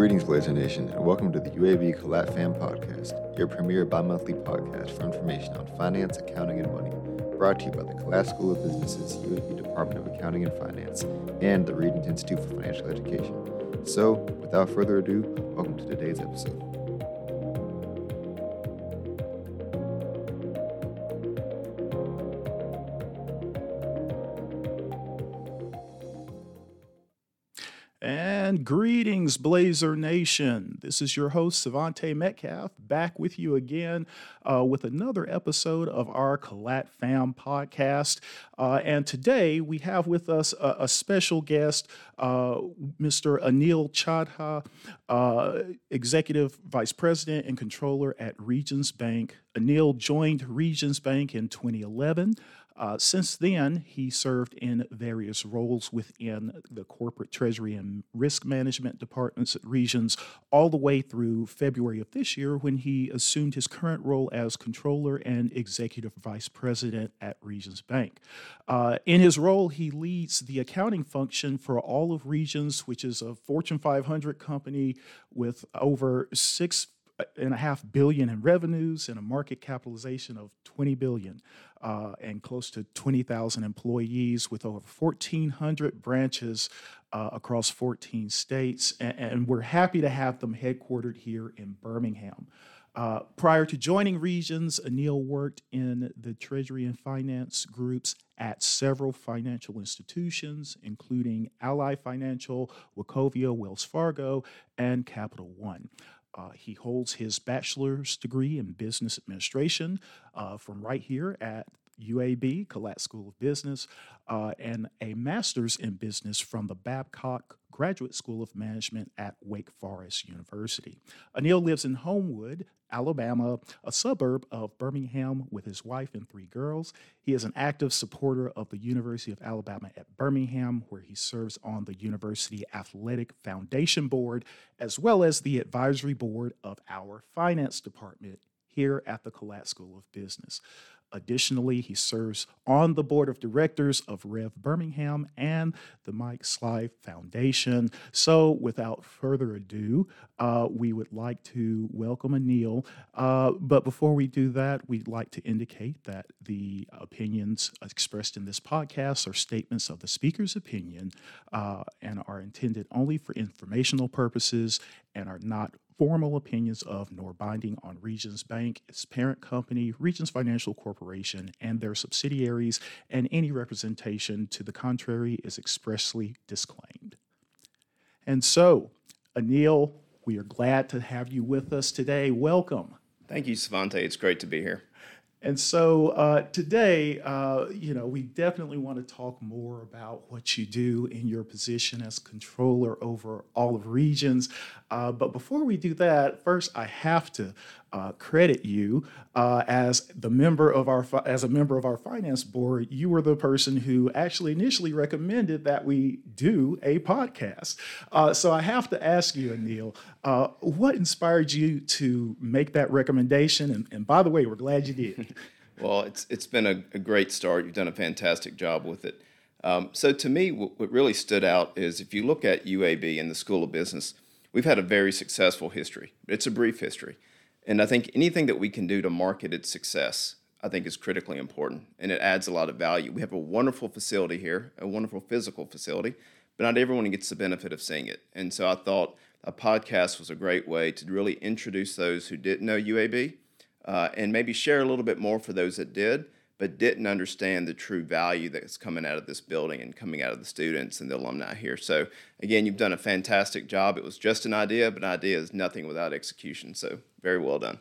Greetings, Blazer Nation, and welcome to the UAB Collat Fam Podcast, your premier bi monthly podcast for information on finance, accounting, and money. Brought to you by the Collat School of Business's UAB Department of Accounting and Finance and the Regions Institute for Financial Education. So, without further ado, welcome to today's episode. Greetings, Blazer Nation. This is your host, Savante Metcalf, back with you again uh, with another episode of our Collat Fam podcast. Uh, and today we have with us a, a special guest, uh, Mr. Anil Chadha, uh, Executive Vice President and Controller at Regions Bank. Anil joined Regions Bank in 2011. Uh, since then, he served in various roles within the corporate treasury and risk management departments at Regions, all the way through February of this year when he assumed his current role as controller and executive vice president at Regions Bank. Uh, in his role, he leads the accounting function for all of Regions, which is a Fortune 500 company with over six and a half billion in revenues and a market capitalization of 20 billion uh, and close to 20,000 employees with over 1,400 branches uh, across 14 states. And, and, we're happy to have them headquartered here in Birmingham. Uh, prior to joining Regions, Anil worked in the Treasury and Finance groups at several financial institutions, including Ally Financial, Wachovia, Wells Fargo, and Capital One. Uh, he holds his bachelor's degree in business administration uh, from right here at UAB, Collat School of Business, uh, and a master's in business from the Babcock Graduate School of Management at Wake Forest University. Anil lives in Homewood, Alabama, a suburb of Birmingham, with his wife and three girls. He is an active supporter of the University of Alabama at Birmingham, where he serves on the University Athletic Foundation Board, as well as the advisory board of our finance department here at the Collat School of Business. Additionally, he serves on the board of directors of Rev Birmingham and the Mike Slive Foundation. So, without further ado, uh, we would like to welcome Anil. Uh, but before we do that, we'd like to indicate that the opinions expressed in this podcast are statements of the speaker's opinion uh, and are intended only for informational purposes and are not formal opinions of nor binding on Regions Bank, its parent company, Regions Financial Corporation, and their subsidiaries, and any representation to the contrary is expressly disclaimed. And so, Anil, we are glad to have you with us today. Welcome. Thank you, Savante. It's great to be here. And so uh, today, uh, you know, we definitely want to talk more about what you do in your position as controller over all of regions. Uh, but before we do that, first I have to uh, credit you uh, as the member of our fi- as a member of our finance board. You were the person who actually initially recommended that we do a podcast. Uh, so I have to ask you, Anil, uh, what inspired you to make that recommendation? And, and by the way, we're glad you did. well, it's it's been a, a, great start. You've done a fantastic job with it. Um, so to me, what, what really stood out is if you look at UAB and the School of Business, we've had a very successful history. It's a brief history. And I think anything that we can do to market its success, I think is critically important and it adds a lot of value. We have a wonderful facility here, a wonderful physical facility, but not everyone gets the benefit of seeing it. And so I thought a podcast was a great way to really introduce those who didn't know UAB uh, and maybe share a little bit more for those that did but didn't understand the true value that's coming out of this building and coming out of the students and the alumni here. So, again, you've done a fantastic job. It was just an idea, but an idea is nothing without execution. So, very well done.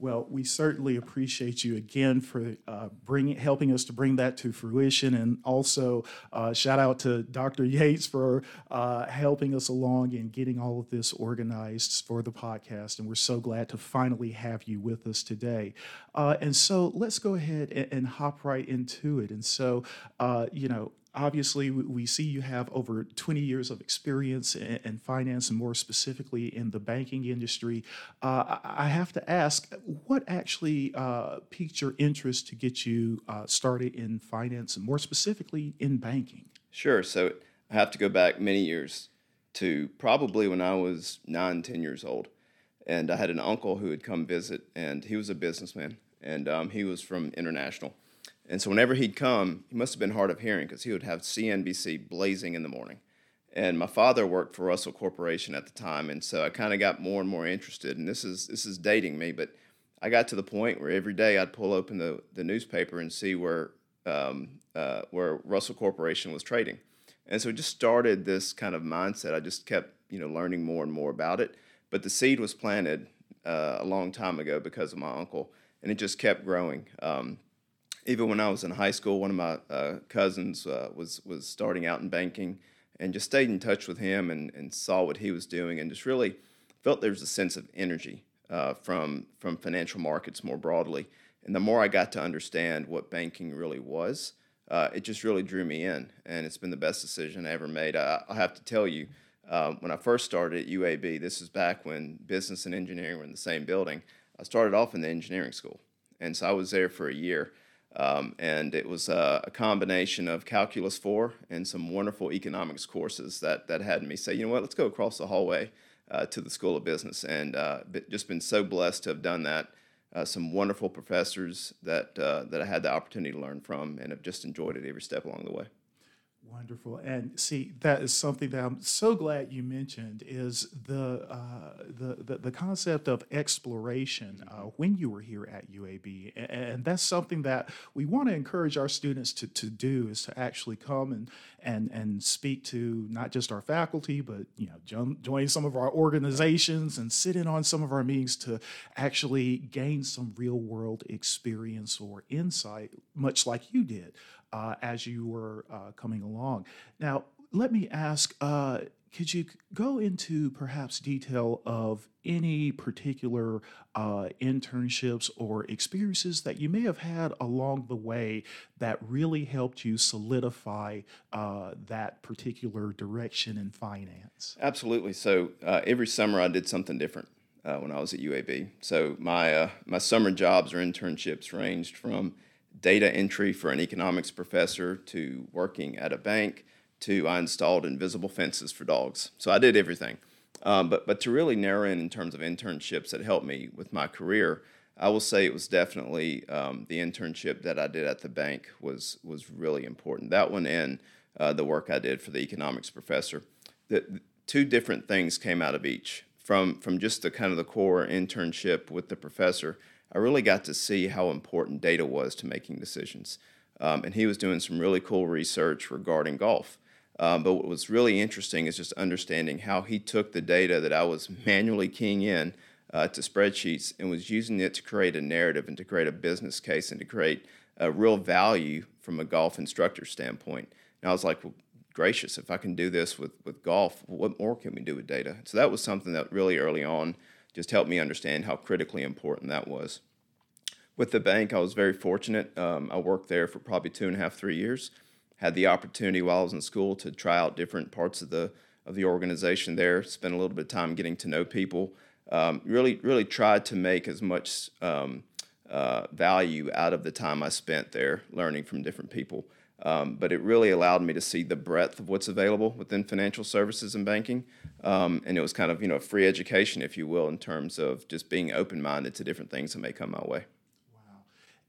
Well, we certainly appreciate you again for uh, bringing, helping us to bring that to fruition, and also uh, shout out to Dr. Yates for uh, helping us along in getting all of this organized for the podcast. And we're so glad to finally have you with us today. Uh, and so let's go ahead and, and, hop right into it. And so, uh, you know, obviously we see you have over 20 years of experience in, finance and more specifically in the banking industry uh, i have to ask what actually uh, piqued your interest to get you uh, started in finance and more specifically in banking sure so i have to go back many years to probably when I was nine, ten years old. And I had an uncle who had come visit, and he was a businessman, and um, he was from International. And so whenever he'd come, he must have been hard of hearing because he would have CNBC blazing in the morning. And my father worked for Russell Corporation at the time, and so I kind of got more and more interested. And this is this is dating me, but I got to the point where every day I'd pull open the, the newspaper and see where um, uh, where Russell Corporation was trading. And so it just started this kind of mindset. I just kept you know learning more and more about it. But the seed was planted uh, a long time ago because of my uncle, and it just kept growing. Um, even when I was in high school, one of my uh, cousins uh, was was starting out in banking, and just stayed in touch with him and, and saw what he was doing, and just really felt there was a sense of energy uh, from from financial markets more broadly. And the more I got to understand what banking really was, uh, it just really drew me in, and it's been the best decision I ever made. I, I have to tell you, um, when I first started at UAB, this is back when business and engineering were in the same building. I started off in the engineering school, and so I was there for a year. Um, and it was uh, a combination of Calculus 4 and some wonderful economics courses that, that had me say, you know what, let's go across the hallway uh, to the School of Business. And uh, just been so blessed to have done that. Uh, some wonderful professors that, uh, that I had the opportunity to learn from and have just enjoyed it every step along the way. Wonderful, and see that is something that I'm so glad you mentioned is the uh, the, the, the concept of exploration uh, when you were here at UAB, and, and, that's something that we want to encourage our students to, to do is to actually come and and and speak to not just our faculty, but you know join, join some of our organizations and sit in on some of our meetings to actually gain some real world experience or insight, much like you did uh, as you were uh, coming along. Now, let me ask uh, could you go into perhaps detail of any particular uh, internships or experiences that you may have had along the way that really helped you solidify uh, that particular direction in finance? Absolutely. So uh, every summer I did something different. When I was at UAB, so my my summer jobs or internships ranged from data entry for an economics professor to working at a bank to I installed invisible fences for dogs. So I did everything. Um, but, but to really narrow in in terms of internships that helped me with my career, I will say it was definitely um, the internship that I did at the bank was, was really important. That one and uh, the work I did for the economics professor. The, the two different things came out of each. From, from just the kind of the core internship with the professor, I really got to see how important data was to making decisions. Um, and he was doing some really cool research regarding golf. Um, but what was really interesting is just understanding how he took the data that I was manually keying in uh, to spreadsheets and was using it to create a narrative and to create a business case and to create a real value from a golf instructor standpoint. And I was like, well, gracious, if I can do this with, with golf, what more can we do with data? So that was something that really early on just helped me understand how critically important that was. With the bank, I was very fortunate. Um, I worked there for probably two and a half, three years. Had the opportunity while I was in school to try out different parts of the of the organization there. Spent a little bit of time getting to know people. Um, really, really tried to make as much um, uh, value out of the time I spent there, learning from different people. Um, but it really allowed me to see the breadth of what's available within financial services and banking. Um, and it was kind of, you know, a free education, if you will, in terms of just being open minded to different things that may come my way.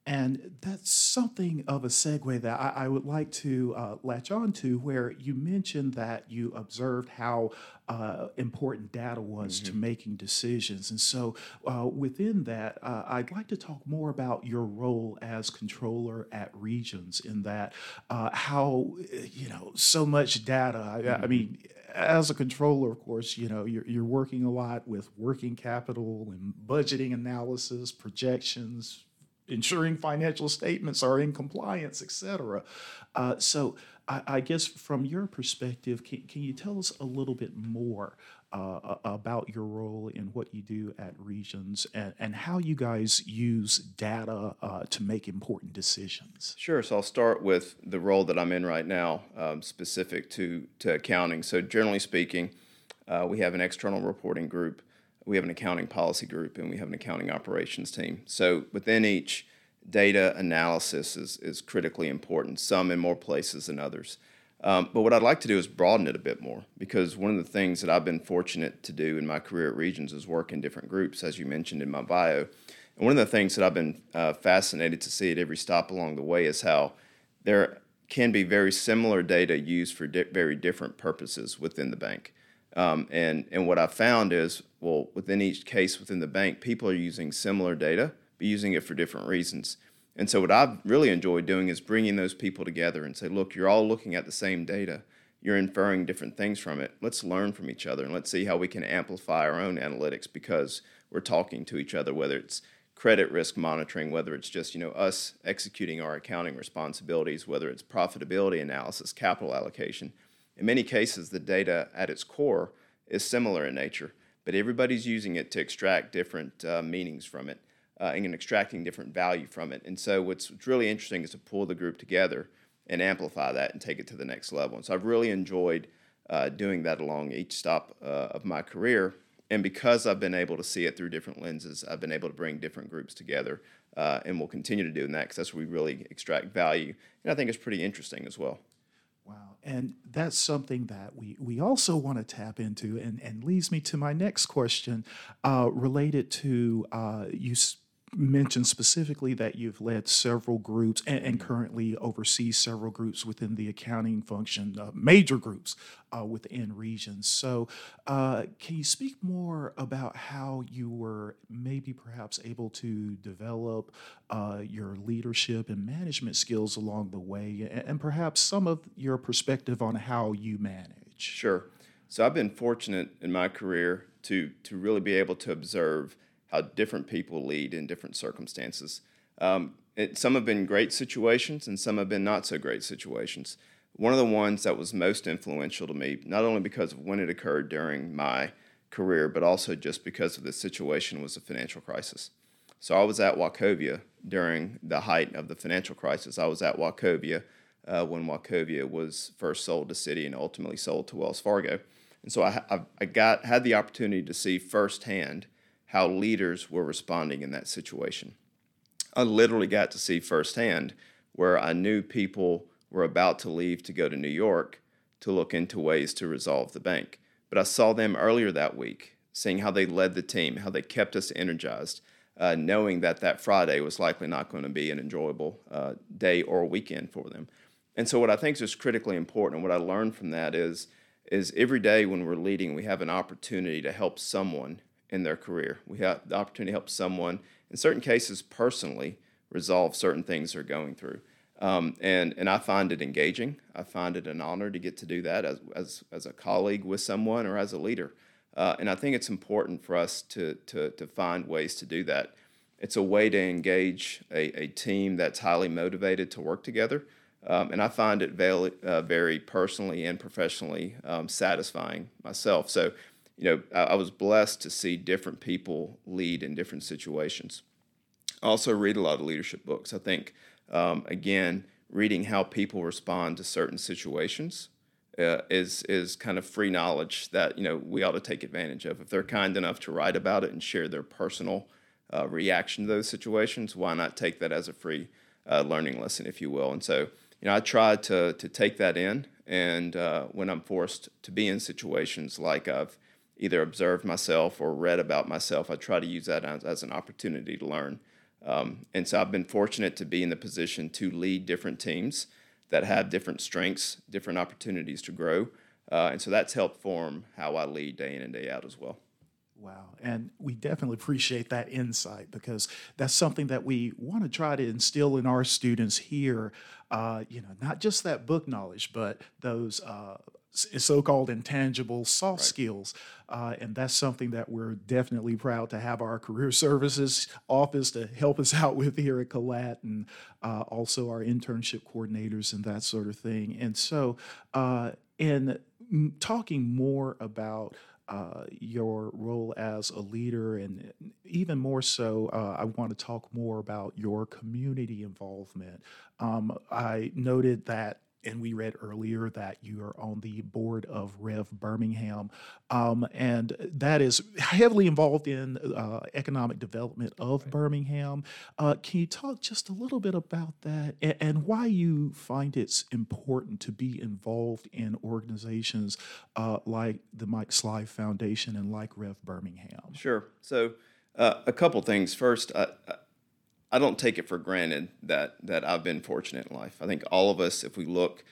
And that's something of a segue that I, I would like to uh, latch on to, where you mentioned that you observed how uh, important data was mm-hmm. to making decisions. And so, uh, within that, uh, I'd like to talk more about your role as controller at Regions, in that uh, how, you know, so much data. I, mm-hmm. I mean, as a controller, of course, you know, you're, you're working a lot with working capital and budgeting analysis, projections, ensuring financial statements are in compliance, et cetera. Uh, so I, I, guess from your perspective, can, can you tell us a little bit more uh, about your role in what you do at Regions and, and how you guys use data uh, to make important decisions? Sure. So I'll start with the role that I'm in right now, um, specific to, to accounting. So generally speaking, uh, we have an external reporting group we have an accounting policy group and we have an accounting operations team. So within each, data analysis is, is critically important, some in more places than others. Um, but what I'd like to do is broaden it a bit more because one of the things that I've been fortunate to do in my career at Regions is work in different groups, as you mentioned in my bio. And one of the things that I've been uh, fascinated to see at every stop along the way is how there can be very similar data used for di- very different purposes within the bank. Um, and, and what I found is, well, within each case within the bank, people are using similar data, but using it for different reasons. And so, what I've really enjoyed doing is bringing those people together and say, look, you're all looking at the same data. You're inferring different things from it. Let's learn from each other and let's see how we can amplify our own analytics because we're talking to each other, whether it's credit risk monitoring, whether it's just you know us executing our accounting responsibilities, whether it's profitability analysis, capital allocation. In many cases, the data at its core is similar in nature, but everybody's using it to extract different uh, meanings from it uh, and extracting different value from it. And so, what's, really interesting is to pull the group together and amplify that and take it to the next level. And so, I've really enjoyed uh, doing that along each stop uh, of my career and because I've been able to see it through different lenses, I've been able to bring different groups together, uh, and we'll continue to do that because that's where we really extract value. And I think it's pretty interesting as well. Wow. And that's something that we, we also want to tap into, and, and leads me to my next question uh, related to uh, you mentioned specifically that you've led several groups and, and currently oversee several groups within the accounting function, uh, major groups uh, within regions. So, uh, can you speak more about how you were maybe perhaps able to develop uh, your leadership and management skills along the way, and, and perhaps some of your perspective on how you manage? Sure. So, I've been fortunate in my career to to really be able to observe how different people lead in different circumstances. Um, it, some have been great situations and some have been not so great situations. One of the ones that was most influential to me, not only because of when it occurred during my career, but also just because of the situation, was the financial crisis. So I was at Wachovia during the height of the financial crisis. I was at Wachovia uh, when Wachovia was first sold to Citi and ultimately sold to Wells Fargo. And so I, I, I got had the opportunity to see firsthand how leaders were responding in that situation. I literally got to see firsthand where I knew people were about to leave to go to New York to look into ways to resolve the bank. But I saw them earlier that week, seeing how they led the team, how they kept us energized, uh, knowing that that Friday was likely not going to be an enjoyable uh, day or weekend for them. And so, what I think is just critically important, and what I learned from that is, is every day when we're leading, we have an opportunity to help someone in their career. We have the opportunity to help someone, in certain cases, personally resolve certain things they're going through. Um, and, and I find it engaging. I find it an honor to get to do that as, as, as a colleague with someone or as a leader. Uh, and I think it's important for us to, to, to find ways to do that. It's a way to engage a, a team that's highly motivated to work together. Um, and I find it very, uh, very personally and professionally um, satisfying myself. So you know, I, I was blessed to see different people lead in different situations. I also read a lot of leadership books. I think, um, again, reading how people respond to certain situations uh, is is kind of free knowledge that you know we ought to take advantage of. If they're kind enough to write about it and share their personal uh, reaction to those situations, why not take that as a free uh, learning lesson, if you will? And so, you know, I try to to take that in, and uh, when I'm forced to be in situations like I've either observed myself or read about myself, I try to use that as, as an opportunity to learn. Um, and so I've been fortunate to be in the position to lead different teams that have different strengths, different opportunities to grow. Uh, and so that's helped form how I lead day in and day out as well. Wow. And we definitely appreciate that insight because that's something that we want to try to instill in our students here. Uh, you know, not just that book knowledge, but those uh, so-called intangible soft right. skills uh, and that's something that we're definitely proud to have our career services office to help us out with here at Collat and uh, also our internship coordinators and that sort of thing and so uh, in talking more about uh, your role as a leader, and even more so, uh, I want to talk more about your community involvement. Um, I noted that and we read earlier that you are on the board of Rev Birmingham, um, and that is heavily involved in uh, economic development of right. Birmingham. Uh, can you talk just a little bit about that and, and, why you find it's important to be involved in organizations uh, like the Mike Slive Foundation and like Rev Birmingham? Sure. So, uh, a couple things. First, I don't take it for granted that that I've been fortunate in life. I think all of us, if we look,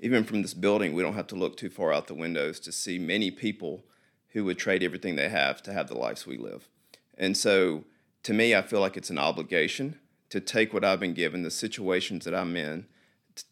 even from this building, we don't have to look too far out the windows to see many people who would trade everything they have to have the lives we live. And so, to me, I feel like it's an obligation to take what I've been given, the situations that I'm in,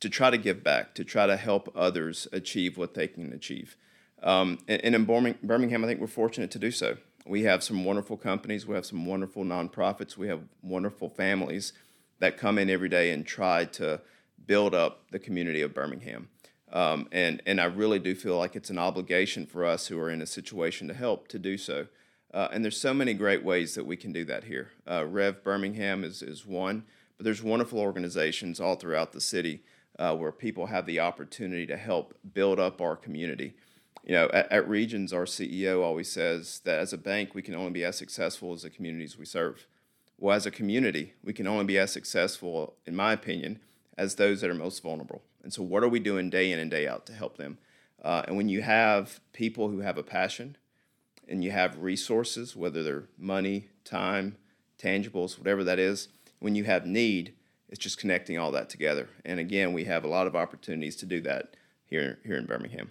to try to give back, to try to help others achieve what they can achieve. Um, and, and in Birmingham, I think we're fortunate to do so. We have some wonderful companies, we have some wonderful nonprofits, we have wonderful families that come in every day and try to build up the community of Birmingham. Um, and, and I really do feel like it's an obligation for us who are in a situation to help to do so. Uh, and there's so many great ways that we can do that here. Uh, Rev Birmingham is, is one, but there's wonderful organizations all throughout the city uh, where people have the opportunity to help build up our community you know, at, at, Regions, our CEO always says that as a bank, we can only be as successful as the communities we serve. Well, as a community, we can only be as successful, in my opinion, as those that are most vulnerable. And so, what are we doing day in and day out to help them? Uh, and when you have people who have a passion and you have resources, whether they're money, time, tangibles, whatever that is, when you have need, it's just connecting all that together. And again, we have a lot of opportunities to do that here, here in Birmingham.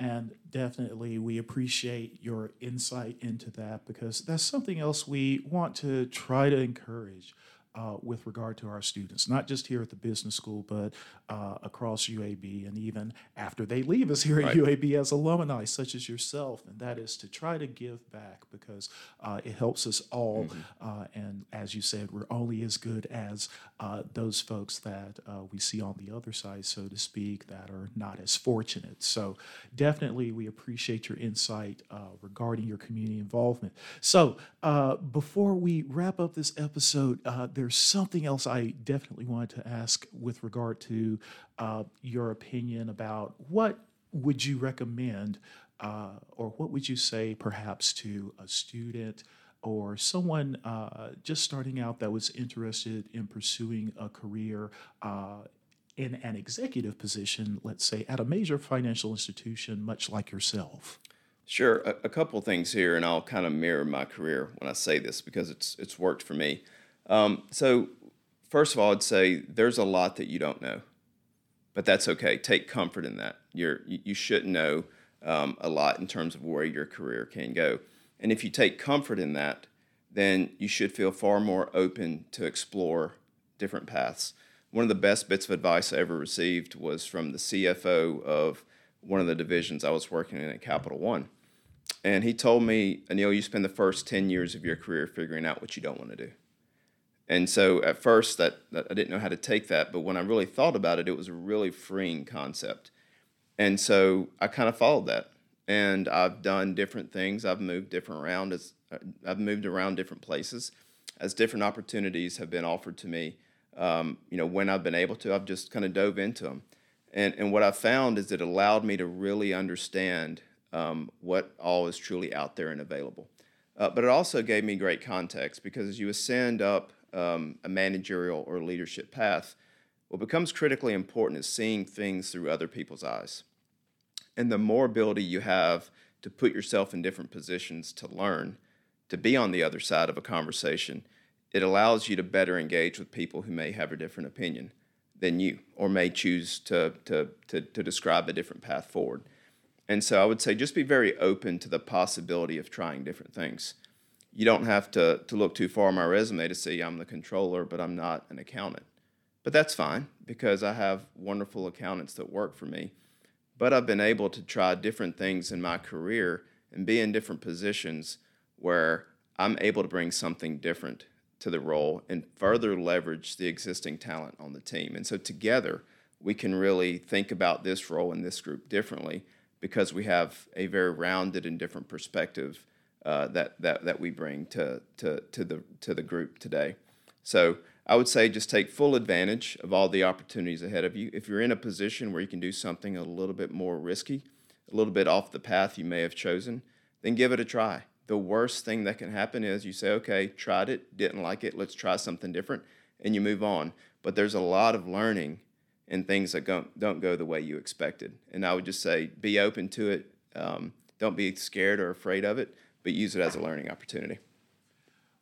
And definitely, we appreciate your insight into that because that's something else we want to try to encourage uh, with regard to our students, not just here at the business school, but uh, across UAB and even after they leave us here at right. UAB as alumni, such as yourself. And that is to try to give back because uh, it helps us all. Mm-hmm. Uh, and as you said, we're only as good as uh, those folks that uh, we see on the other side, so to speak, that are not as fortunate. So definitely, we appreciate your insight regarding your community involvement. So before we wrap up this episode, there's something else I definitely wanted to ask with regard to uh, your opinion about what would you recommend uh, or what would you say perhaps to a student or someone uh, just starting out that was interested in pursuing a career uh, in an executive position, let's say at a major financial institution, much like yourself? Sure, a, a couple things here, and I'll kind of mirror my career when I say this because it's it's worked for me. Um, so, first of all, I'd say there's a lot that you don't know, but that's okay. Take comfort in that. You're, you should know um, a lot in terms of where your career can go. And if you take comfort in that, then you should feel far more open to explore different paths. One of the best bits of advice I ever received was from the CFO of one of the divisions I was working in at Capital One. And he told me, Anil, you spend the first 10 years of your career figuring out what you don't want to do. And so at first that, that, I didn't know how to take that, but when I really thought about it, it was a really freeing concept. And so I kind of followed that. And I've done different things. I've moved different around as I've moved around different places as different opportunities have been offered to me. Um, you know, when I've been able to, I've just kind of dove into them. And, and what I found is it allowed me to really understand um, what all is truly out there and available. Uh, but it also gave me great context because as you ascend up um, a managerial or leadership path, what becomes critically important is seeing things through other people's eyes. And the more ability you have to put yourself in different positions to learn, to be on the other side of a conversation, it allows you to better engage with people who may have a different opinion than you or may choose to, to, to, to describe a different path forward. And so I would say just be very open to the possibility of trying different things you don't have to, to look too far on my resume to see I'm the controller, but I'm not an accountant. But that's fine because I have wonderful accountants that work for me. But I've been able to try different things in my career and be in different positions where I'm able to bring something different to the role and further leverage the existing talent on the team. And so together, we can really think about this role and this group differently because we have a very rounded and different perspective uh, that, that, that we bring to, to, to, the, to the group today. So I would say just take full advantage of all the opportunities ahead of you. If you're in a position where you can do something a little bit more risky, a little bit off the path you may have chosen, then give it a try. The worst thing that can happen is you say, okay, tried it, didn't like it, let's try something different, and you move on. But there's a lot of learning and things that don't go the way you expected. And I would just say be open to it. Um, don't be scared or afraid of it, but use it as a learning opportunity.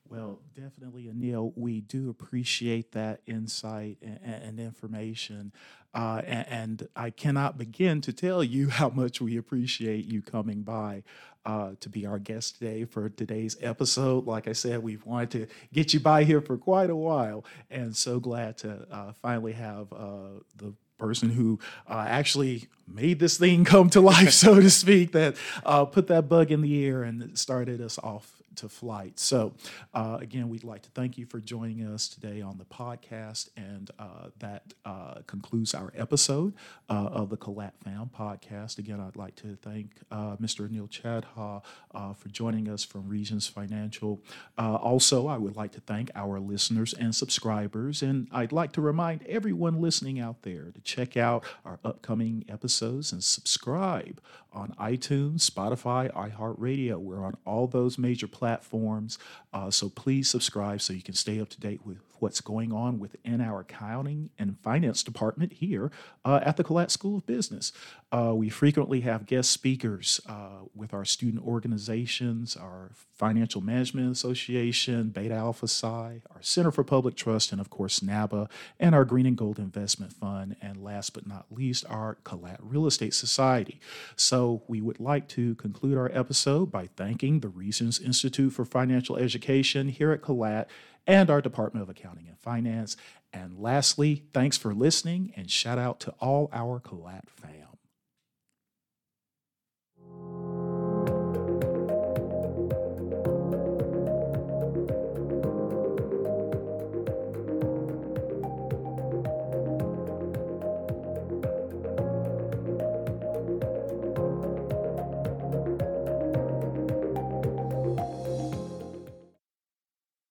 Well, definitely, Anil, we do appreciate that insight and, and information. Uh, and, and, I cannot begin to tell you how much we appreciate you coming by uh, to be our guest today for today's episode. Like I said, we've wanted to get you by here for quite a while, and so glad to uh, finally have uh, the person who uh, actually made this thing come to life, so to speak, that uh, put that bug in the air and started us off to flight. So, uh, again, we'd like to thank you for joining us today on the podcast. And uh, that uh, concludes our episode uh, of the Collat Fam podcast. Again, I'd like to thank uh, Mr. Anil Chadha uh, for joining us from Regions Financial. also, I would like to thank our listeners and subscribers. And I'd like to remind everyone listening out there to check out our upcoming episodes and subscribe on iTunes, Spotify, iHeartRadio. We're on all those major platforms. Uh, so please subscribe so you can stay up to date with what's going on within our accounting and finance department here uh, at the Collat School of Business. Uh, we frequently have guest speakers uh, with our student organizations, our Financial Management Association, Beta Alpha Psi, our Center for Public Trust, and of course NABA, and our Green and Gold Investment Fund, and last but not least, our Collat Real Estate Society. So we would like to conclude our episode by thanking the Regions Institute for Financial Education here at Collat and our Department of Accounting and Finance. And lastly, thanks for listening and shout out to all our Collat fam.